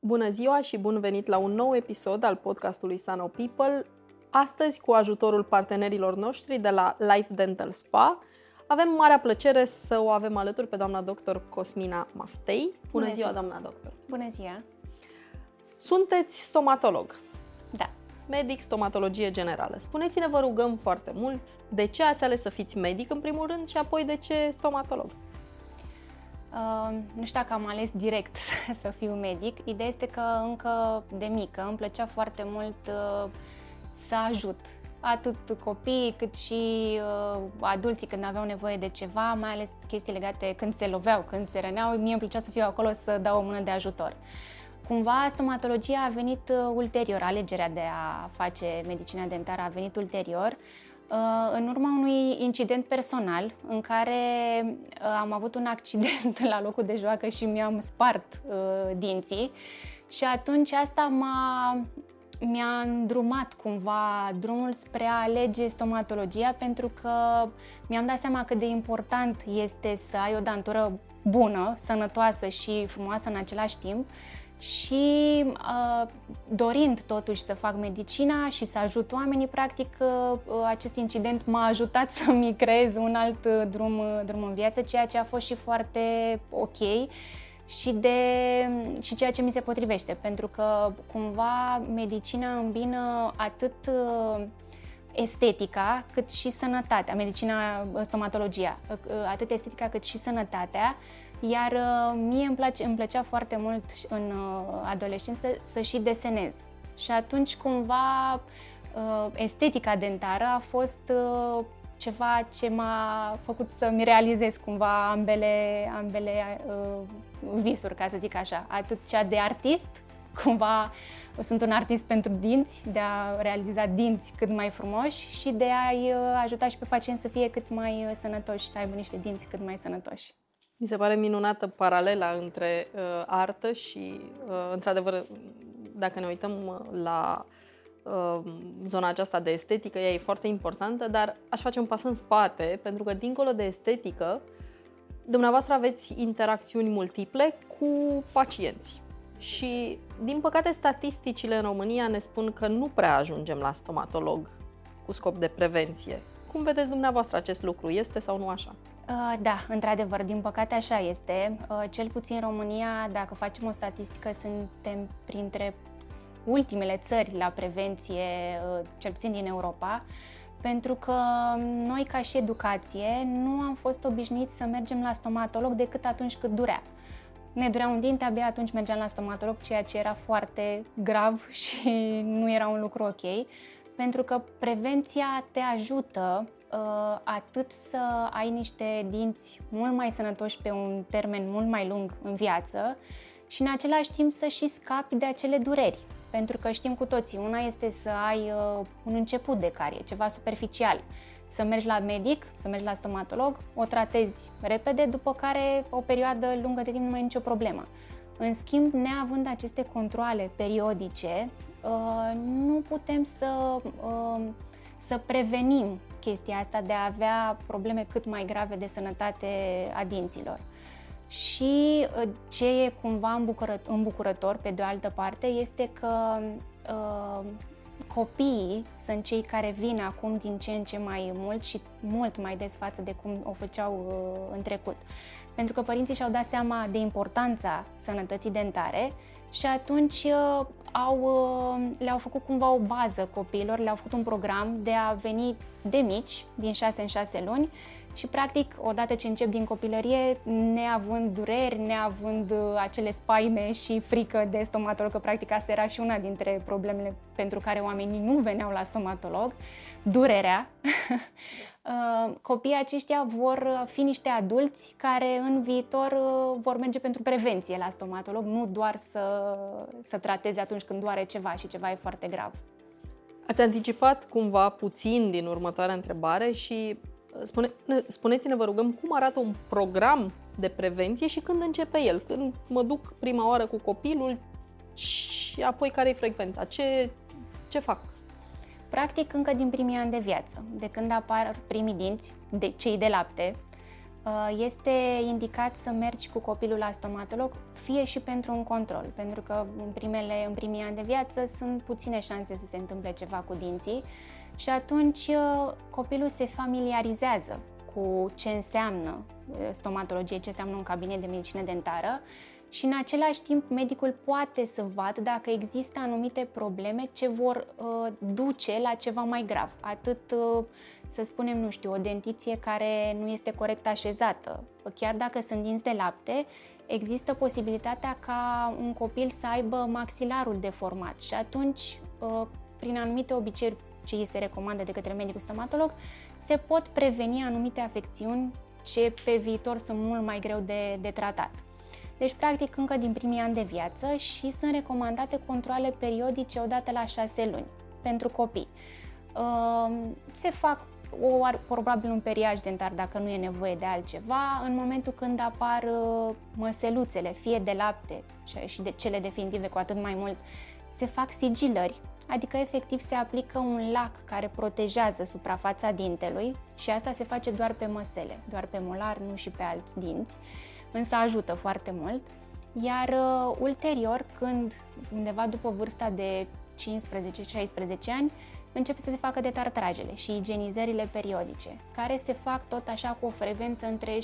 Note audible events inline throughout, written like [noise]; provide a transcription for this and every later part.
Bună ziua și bun venit la un nou episod al podcastului Sano People. Astăzi, cu ajutorul partenerilor noștri de la Life Dental Spa, avem marea plăcere să o avem alături pe doamna doctor Cosmina Maftei. Bună, Bună ziua, ziua, doamna doctor! Bună ziua! Sunteți stomatolog. Da. Medic, stomatologie generală. Spuneți-ne, vă rugăm foarte mult, de ce ați ales să fiți medic în primul rând și apoi de ce stomatolog? Uh, nu știu dacă am ales direct [laughs] să fiu medic. Ideea este că încă de mică îmi plăcea foarte mult uh, să ajut atât copiii cât și uh, adulții când aveau nevoie de ceva, mai ales chestii legate când se loveau, când se răneau, mie îmi plăcea să fiu acolo să dau o mână de ajutor. Cumva stomatologia a venit uh, ulterior, alegerea de a face medicina dentară a venit ulterior, uh, în urma unui incident personal în care uh, am avut un accident [laughs] la locul de joacă și mi-am spart dinții și atunci asta m-a, mi-a îndrumat cumva drumul spre a alege stomatologia pentru că mi-am dat seama cât de important este să ai o dantură bună, sănătoasă și frumoasă în același timp și uh, dorind totuși să fac medicina și să ajut oamenii, practic uh, acest incident m-a ajutat [laughs] să-mi creez un alt uh, drum, uh, drum în viață, ceea ce a fost și foarte ok și, de, și ceea ce mi se potrivește, pentru că cumva medicina îmbină atât uh, estetica cât și sănătatea, medicina, stomatologia, atât estetica cât și sănătatea, iar uh, mie îmi, place, îmi plăcea foarte mult în uh, adolescență să și desenez. Și atunci cumva uh, estetica dentară a fost ceva ce m-a făcut să-mi realizez cumva ambele, ambele visuri, ca să zic așa. Atât cea de artist, [laughs] cumva sunt un artist pentru dinți, de a realiza dinți cât mai frumoși și de a-i ajuta și pe pacienți să fie cât mai sănătoși, să aibă niște dinți cât mai sănătoși. Mi se pare minunată paralela între uh, artă și, uh, într-adevăr, dacă ne uităm uh, la uh, zona aceasta de estetică, ea e foarte importantă, dar aș face un pas în spate, pentru că, dincolo de estetică, dumneavoastră aveți interacțiuni multiple cu pacienți. Și, din păcate, statisticile în România ne spun că nu prea ajungem la stomatolog cu scop de prevenție. Cum vedeți dumneavoastră acest lucru? Este sau nu așa? Uh, da, într-adevăr, din păcate așa este. Uh, cel puțin în România, dacă facem o statistică, suntem printre ultimele țări la prevenție, uh, cel puțin din Europa, pentru că noi, ca și educație, nu am fost obișnuiți să mergem la stomatolog decât atunci când durea. Ne durea un dinte, abia atunci mergeam la stomatolog, ceea ce era foarte grav [laughs] și nu era un lucru ok, pentru că prevenția te ajută uh, atât să ai niște dinți mult mai sănătoși pe un termen mult mai lung în viață și în același timp să și scapi de acele dureri. Pentru că știm cu toții, una este să ai uh, un început de carie, ceva superficial, să mergi la medic, să mergi la stomatolog, o tratezi repede, după care o perioadă lungă de timp nu mai e nicio problemă. În schimb, neavând aceste controle periodice, uh, nu putem să, uh, să prevenim chestia asta de a avea probleme cât mai grave de sănătate a dinților. Și uh, ce e cumva îmbucurător, pe de o altă parte, este că uh, copiii sunt cei care vin acum din ce în ce mai mult și mult mai des față de cum o făceau uh, în trecut. Pentru că părinții și-au dat seama de importanța sănătății dentare și atunci uh, au, uh, le-au făcut cumva o bază copiilor, le-au făcut un program de a veni de mici, din 6 în 6 luni și practic, odată ce încep din copilărie, neavând dureri, neavând uh, acele spaime și frică de stomatolog, că practic asta era și una dintre problemele pentru care oamenii nu veneau la stomatolog, durerea, Uh, [laughs] copiii aceștia vor fi niște adulți care în viitor uh, vor merge pentru prevenție la stomatolog, nu doar să, să trateze atunci când doare ceva și ceva e foarte grav. Ați anticipat cumva puțin din următoarea întrebare și uh, spune, spuneți-ne, vă rugăm, cum arată un program de prevenție și când începe el? Când mă duc prima oară cu copilul și apoi care e frecvența? Ce, ce fac? Practic, încă din primii ani de viață, de când apar primii dinți, de cei de lapte, uh, este indicat să mergi cu copilul la stomatolog, fie și pentru un control, pentru că în, primele, în primii ani de viață sunt puține șanse să se întâmple ceva cu dinții și atunci uh, copilul se familiarizează cu ce înseamnă uh, stomatologie, ce înseamnă un cabinet de medicină dentară și în același timp medicul poate să vadă dacă există anumite probleme ce vor uh, duce la ceva mai grav. Atât, uh, să spunem, nu știu, o dentiție care nu este corect așezată. Chiar dacă sunt dinți de lapte, există posibilitatea ca un copil să aibă maxilarul deformat și atunci, uh, prin anumite obiceiuri ce îi se recomandă de către medicul stomatolog, se pot preveni anumite afecțiuni ce pe viitor sunt mult mai greu de, de tratat. Deci, practic, încă din primii ani de viață și sunt recomandate controle periodice odată la șase luni pentru copii. Ehm, se fac o, probabil un periaj dentar dacă nu e nevoie de altceva, în momentul când apar uh, măseluțele, fie de lapte și de cele definitive cu atât mai mult, se fac sigilări, adică efectiv se aplică un lac care protejează suprafața dintelui și asta se face doar pe măsele, doar pe molar, nu și pe alți dinți însă ajută foarte mult. Iar uh, ulterior, când undeva după vârsta de 15-16 ani, începe să se facă detartragele și igienizările periodice, care se fac tot așa cu o frecvență între 6-8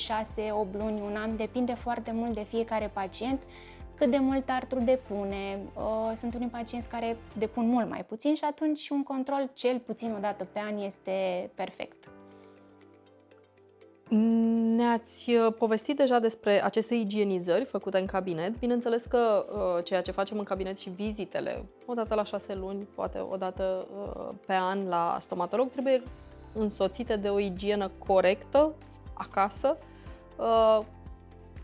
luni, un an, depinde foarte mult de fiecare pacient, cât de mult artru depune. Uh, sunt unii pacienți care depun mult mai puțin și atunci un control cel puțin o dată pe an este perfect. Ne-ați uh, povestit deja despre aceste igienizări făcute în cabinet. Bineînțeles că uh, ceea ce facem în cabinet și vizitele, o dată la șase luni, poate o dată uh, pe an la stomatolog, trebuie însoțite de o igienă corectă acasă. Uh,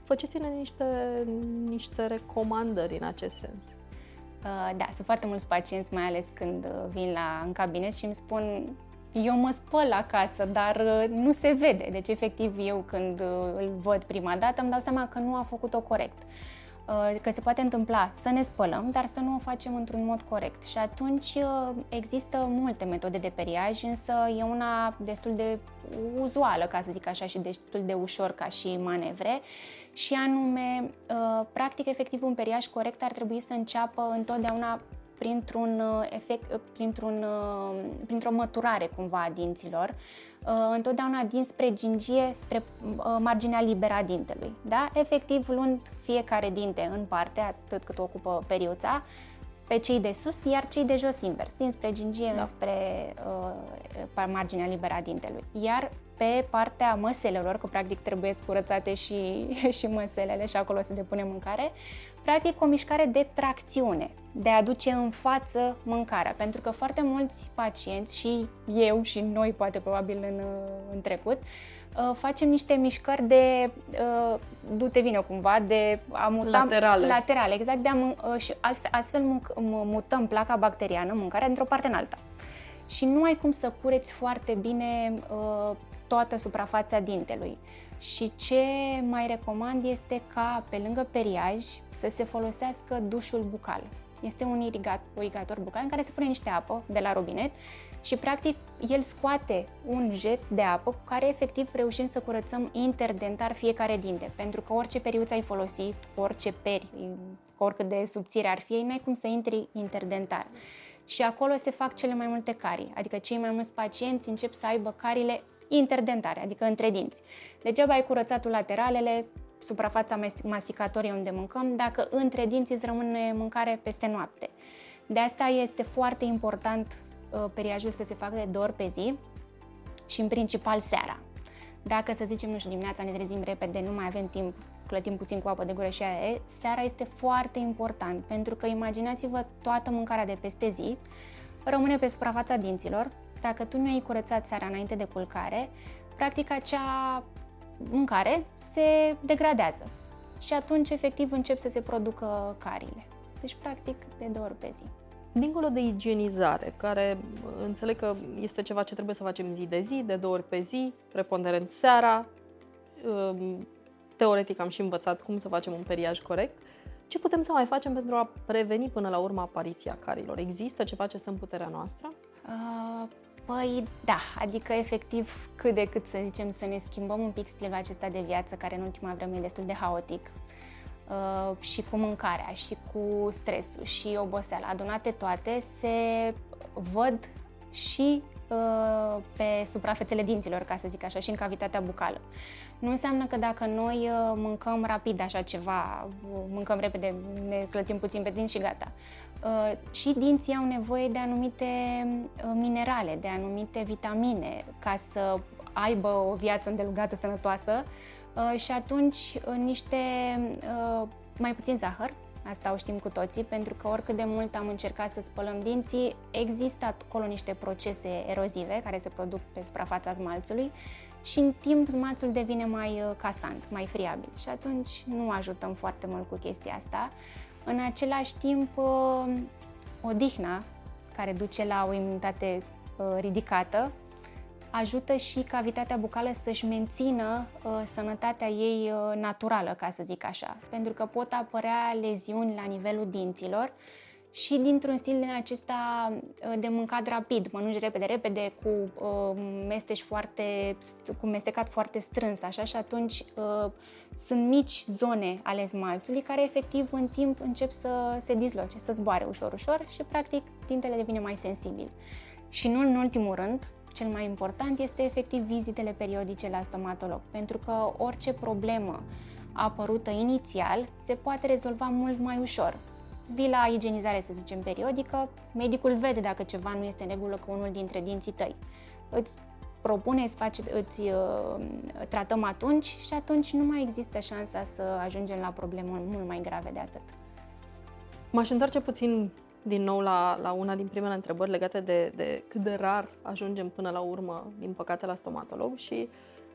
faceți-ne niște, niște recomandări în acest sens. Uh, da, sunt foarte mulți pacienți, mai ales când uh, vin la, în cabinet și îmi spun eu mă spăl acasă, dar uh, nu se vede. Deci, efectiv, eu când uh, îl văd prima dată, îmi dau seama că nu a făcut-o corect. Uh, că se poate întâmpla să ne spălăm, dar să nu o facem într-un mod corect. Și atunci există multe metode de periaj, însă e una destul de uzuală, ca să zic așa, și destul de ușor ca și manevre. Și anume, practic, efectiv, un periaj corect ar trebui să înceapă întotdeauna printr-un uh, efect, uh, printr-un, uh, printr-o măturare cumva a dinților, întotdeauna dinspre gingie, spre marginea liberă a dintelui. Da? Efectiv, luând fiecare dinte în parte, atât cât ocupă periuța, pe cei de sus, iar cei de jos invers, dinspre gingie da. înspre uh, marginea liberă a dintelui. Iar pe partea măselelor, că practic trebuie curățate și, [laughs] și măselele și acolo se depune mâncare, practic o mișcare de tracțiune, de a aduce în față mâncarea. Pentru că foarte mulți pacienți, și eu și noi poate probabil în, în trecut, uh, facem niște mișcări de uh, du-te vină cumva, de a muta laterale, laterale exact, de a, uh, și astfel mutăm placa bacteriană, mâncarea, într-o parte în alta. Și nu ai cum să cureți foarte bine uh, toată suprafața dintelui. Și ce mai recomand este ca pe lângă periaj să se folosească dușul bucal. Este un irigat, irigator bucal în care se pune niște apă de la robinet și practic el scoate un jet de apă cu care efectiv reușim să curățăm interdentar fiecare dinte. Pentru că orice periuță ai folosi, orice peri, oricât de subțire ar fi, n-ai cum să intri interdentar. Și acolo se fac cele mai multe carii, adică cei mai mulți pacienți încep să aibă carile interdentare, adică între dinți. Degeaba ai curățatul lateralele, suprafața masticatorie unde mâncăm, dacă între dinți îți rămâne mâncare peste noapte. De asta este foarte important uh, periajul să se facă de două ori pe zi și în principal seara. Dacă, să zicem, nu știu, dimineața ne trezim repede, nu mai avem timp, clătim puțin cu apă de gură și aia e, seara este foarte important, pentru că imaginați-vă toată mâncarea de peste zi, rămâne pe suprafața dinților, dacă tu nu ai curățat seara înainte de culcare, practic acea mâncare se degradează și atunci efectiv încep să se producă carile. Deci practic de două ori pe zi. Dincolo de igienizare, care înțeleg că este ceva ce trebuie să facem zi de zi, de două ori pe zi, preponderent seara, um, teoretic am și învățat cum să facem un periaj corect, ce putem să mai facem pentru a preveni până la urmă apariția carilor? Există ceva ce stă în puterea noastră? Uh, Păi da, adică efectiv cât de cât să zicem să ne schimbăm un pic stilul acesta de viață care în ultima vreme e destul de haotic uh, și cu mâncarea și cu stresul și oboseala. Adunate toate se văd și uh, pe suprafețele dinților, ca să zic așa, și în cavitatea bucală. Nu înseamnă că dacă noi uh, mâncăm rapid așa ceva, mâncăm repede, ne clătim puțin pe dinți și gata. Uh, și dinții au nevoie de anumite uh, minerale, de anumite vitamine ca să aibă o viață îndelungată sănătoasă și atunci niște mai puțin zahăr, Asta o știm cu toții, pentru că oricât de mult am încercat să spălăm dinții, există acolo niște procese erozive care se produc pe suprafața smalțului și în timp smalțul devine mai uh, casant, mai friabil și atunci nu ajutăm foarte mult cu chestia asta. În același timp, uh, odihna, care duce la o imunitate uh, ridicată, ajută și cavitatea bucală să-și mențină uh, sănătatea ei uh, naturală, ca să zic așa, pentru că pot apărea leziuni la nivelul dinților și dintr-un stil din acesta uh, de mâncat rapid, mănânci repede, repede, cu uh, mesteci foarte, cu mestecat foarte strâns, așa, și atunci uh, sunt mici zone ale smalțului care efectiv în timp încep să se disloce, să zboare ușor, ușor și practic dintele devine mai sensibil. Și nu în ultimul rând, cel mai important este efectiv vizitele periodice la stomatolog, pentru că orice problemă apărută inițial se poate rezolva mult mai ușor. Vii la igienizare, să zicem, periodică, medicul vede dacă ceva nu este în regulă cu unul dintre dinții tăi. Îți propune, îți, face, îți uh, tratăm atunci și atunci nu mai există șansa să ajungem la probleme mult mai grave de atât. M-aș întoarce puțin din nou la, la una din primele întrebări legate de, de cât de rar ajungem până la urmă, din păcate, la stomatolog și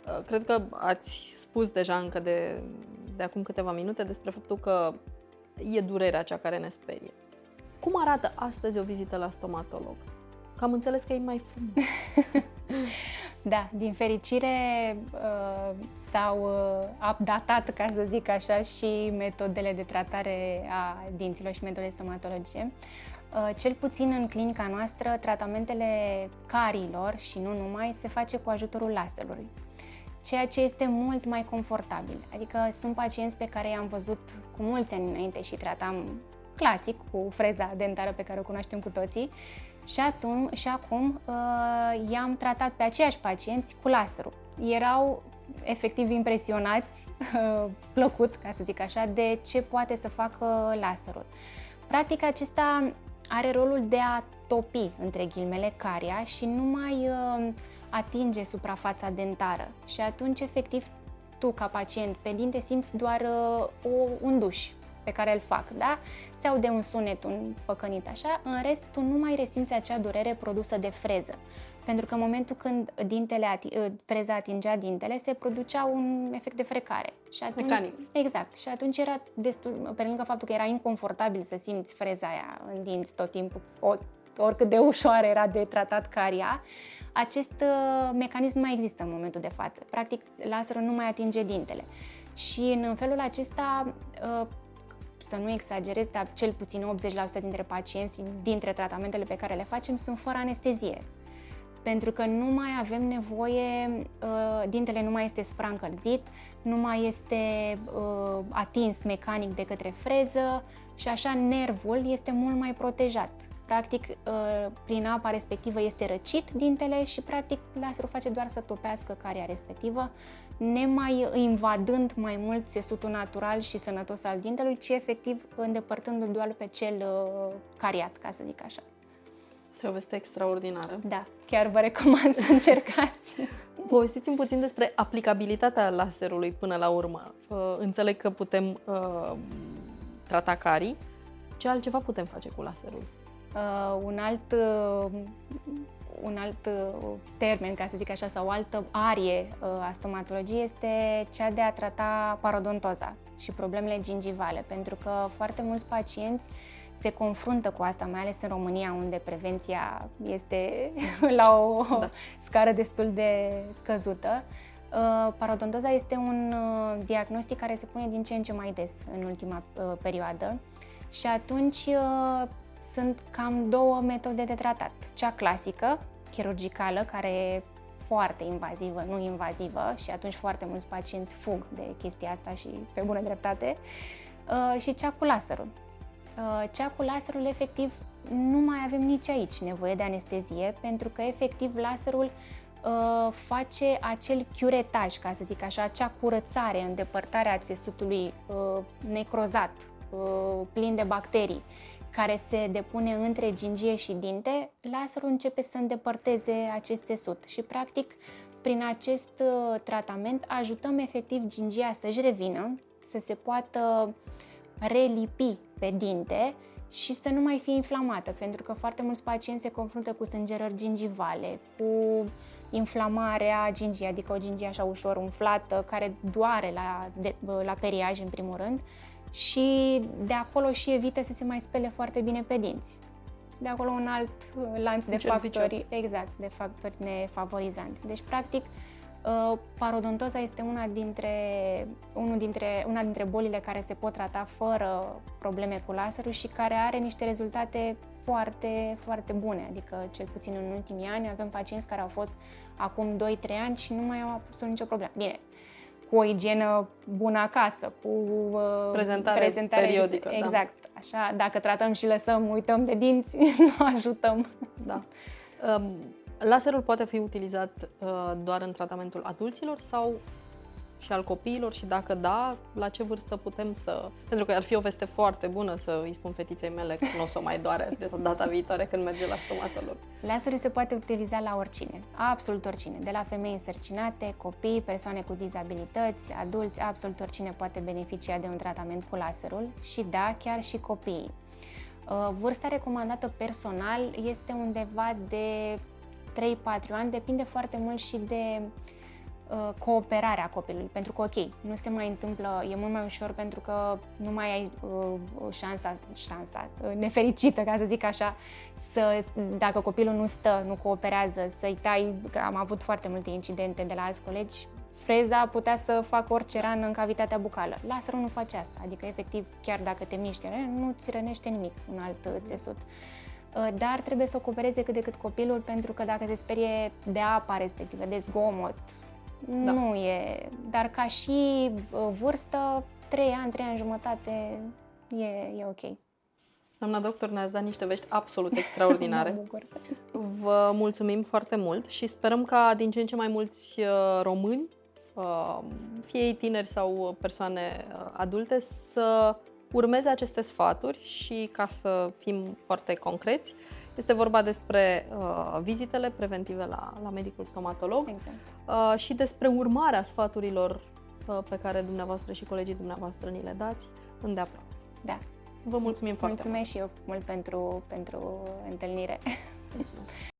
uh, cred că ați spus deja încă de, de acum câteva minute despre faptul că e durerea cea care ne sperie. Cum arată astăzi o vizită la stomatolog? Că am înțeles că e mai frumos. [laughs] da, din fericire uh, s-au uh, updatat, ca să zic așa, și metodele de tratare a dinților și metodele stomatologice. Uh, cel puțin în clinica noastră, tratamentele carilor și nu numai se face cu ajutorul laserului ceea ce este mult mai confortabil. Adică sunt pacienți pe care i-am văzut cu mulți ani înainte și tratam clasic cu freza dentară pe care o cunoaștem cu toții și, atum, și acum uh, i-am tratat pe aceiași pacienți cu laserul. Erau efectiv impresionați, uh, plăcut, ca să zic așa, de ce poate să facă laserul. Practic, acesta are rolul de a topi, între ghilmele, caria și nu mai uh, atinge suprafața dentară. Și atunci, efectiv, tu, ca pacient, pe dinte, simți doar uh, o, un duș pe care îl fac, da? Se aude un sunet, un păcănit așa, în rest tu nu mai resimți acea durere produsă de freză. Pentru că în momentul când dintele ati- ă, freza atingea dintele, se producea un efect de frecare. Și atunci, Mecanic. Exact. Și atunci era destul, pe lângă faptul că era inconfortabil să simți freza aia în dinți tot timpul, o, oricât de ușoară era de tratat caria, acest uh, mecanism mai există în momentul de față. Practic, laserul nu mai atinge dintele. Și în felul acesta, uh, să nu exagerez, dar cel puțin 80% dintre pacienți, dintre tratamentele pe care le facem, sunt fără anestezie. Pentru că nu mai avem nevoie, uh, dintele nu mai este supraîncălzit, nu mai este uh, atins mecanic de către freză și așa nervul este mult mai protejat. Practic, uh, prin apa respectivă este răcit dintele și practic laserul face doar să topească caria respectivă, nemai invadând mai mult țesutul natural și sănătos al dintelui, ci efectiv îndepărtându-l doar pe cel uh, cariat, ca să zic așa. Este o veste extraordinară. Da, chiar vă recomand să încercați. [laughs] Povestiți-mi puțin despre aplicabilitatea laserului până la urmă. Uh, înțeleg că putem uh, trata carii. Ce altceva putem face cu laserul? Uh, un alt uh, un alt uh, termen, ca să zic așa, sau o altă arie uh, a stomatologiei este cea de a trata parodontoza și problemele gingivale, pentru că foarte mulți pacienți se confruntă cu asta, mai ales în România, unde prevenția este [laughs] la o da. scară destul de scăzută. Uh, parodontoza este un diagnostic care se pune din ce în ce mai des în ultima perioadă și atunci sunt cam două metode de tratat. Cea clasică, chirurgicală, care e foarte invazivă, nu invazivă și atunci foarte mulți pacienți fug de chestia asta și pe bună dreptate, uh, și cea cu laserul. Uh, cea cu laserul, efectiv, nu mai avem nici aici nevoie de anestezie, pentru că, efectiv, laserul uh, face acel curetaj, ca să zic așa, acea curățare, îndepărtarea țesutului necrozat, plin de bacterii care se depune între gingie și dinte, laserul începe să îndepărteze acest țesut și, practic, prin acest uh, tratament ajutăm efectiv gingia să-și revină, să se poată relipi pe dinte și să nu mai fie inflamată, pentru că foarte mulți pacienți se confruntă cu sângerări gingivale, cu inflamarea gingii, adică o gingie așa ușor umflată, care doare la, de, la periaj în primul rând și de acolo și evită să se mai spele foarte bine pe dinți. De acolo un alt uh, lanț de factori, vicios. exact, de factori nefavorizanți. Deci, practic, uh, parodontoza este una dintre, unul dintre, una dintre bolile care se pot trata fără probleme cu laserul și care are niște rezultate foarte, foarte bune. Adică, cel puțin în ultimii ani, avem pacienți care au fost acum 2-3 ani și nu mai au absolut nicio problemă. Bine, cu o igienă bună acasă, cu uh, prezentare, prezentare periodică. Exact. Da. Așa, dacă tratăm și lăsăm, uităm de dinți, [laughs] nu ajutăm. Da. Um, laserul poate fi utilizat uh, doar în tratamentul adulților sau și al copiilor și dacă da, la ce vârstă putem să... Pentru că ar fi o veste foarte bună să îi spun fetiței mele că nu o să mai doare de data viitoare când merge la stomatolog. Laserul se poate utiliza la oricine, absolut oricine, de la femei însărcinate, copii, persoane cu dizabilități, adulți, absolut oricine poate beneficia de un tratament cu laserul și da, chiar și copiii. Uh, vârsta recomandată personal este undeva de 3-4 ani, depinde foarte mult și de Uh, cooperarea copilului, pentru că, ok, nu se mai întâmplă, e mult mai ușor pentru că nu mai ai uh, șansa, șansa uh, nefericită, ca să zic așa, să, dacă copilul nu stă, nu cooperează, să-i tai, că am avut foarte multe incidente de la alți colegi, freza putea să facă orice rană în cavitatea bucală. Laserul nu face asta, adică, efectiv, chiar dacă te miști, nu ți rănește nimic un alt țesut uh, dar trebuie să o coopereze cât de cât copilul, pentru că dacă se sperie de apa respectivă, de zgomot, da. Nu e, dar ca și uh, vârstă, 3 ani, 3 ani jumătate e, e ok. Doamna doctor, ne-ați dat niște vești absolut [laughs] extraordinare. Vă mulțumim foarte mult și sperăm ca din ce în ce mai mulți uh, români, uh, fie ei tineri sau persoane adulte, să urmeze aceste sfaturi și ca să fim foarte concreți, este vorba despre uh, vizitele preventive la, la medicul stomatolog exact. uh, și despre urmarea sfaturilor uh, pe care dumneavoastră și colegii dumneavoastră ni le dați îndeaproape. Da. Vă mulțumim foarte Mulțumesc mult. și eu mult pentru, pentru întâlnire. Mulțumesc.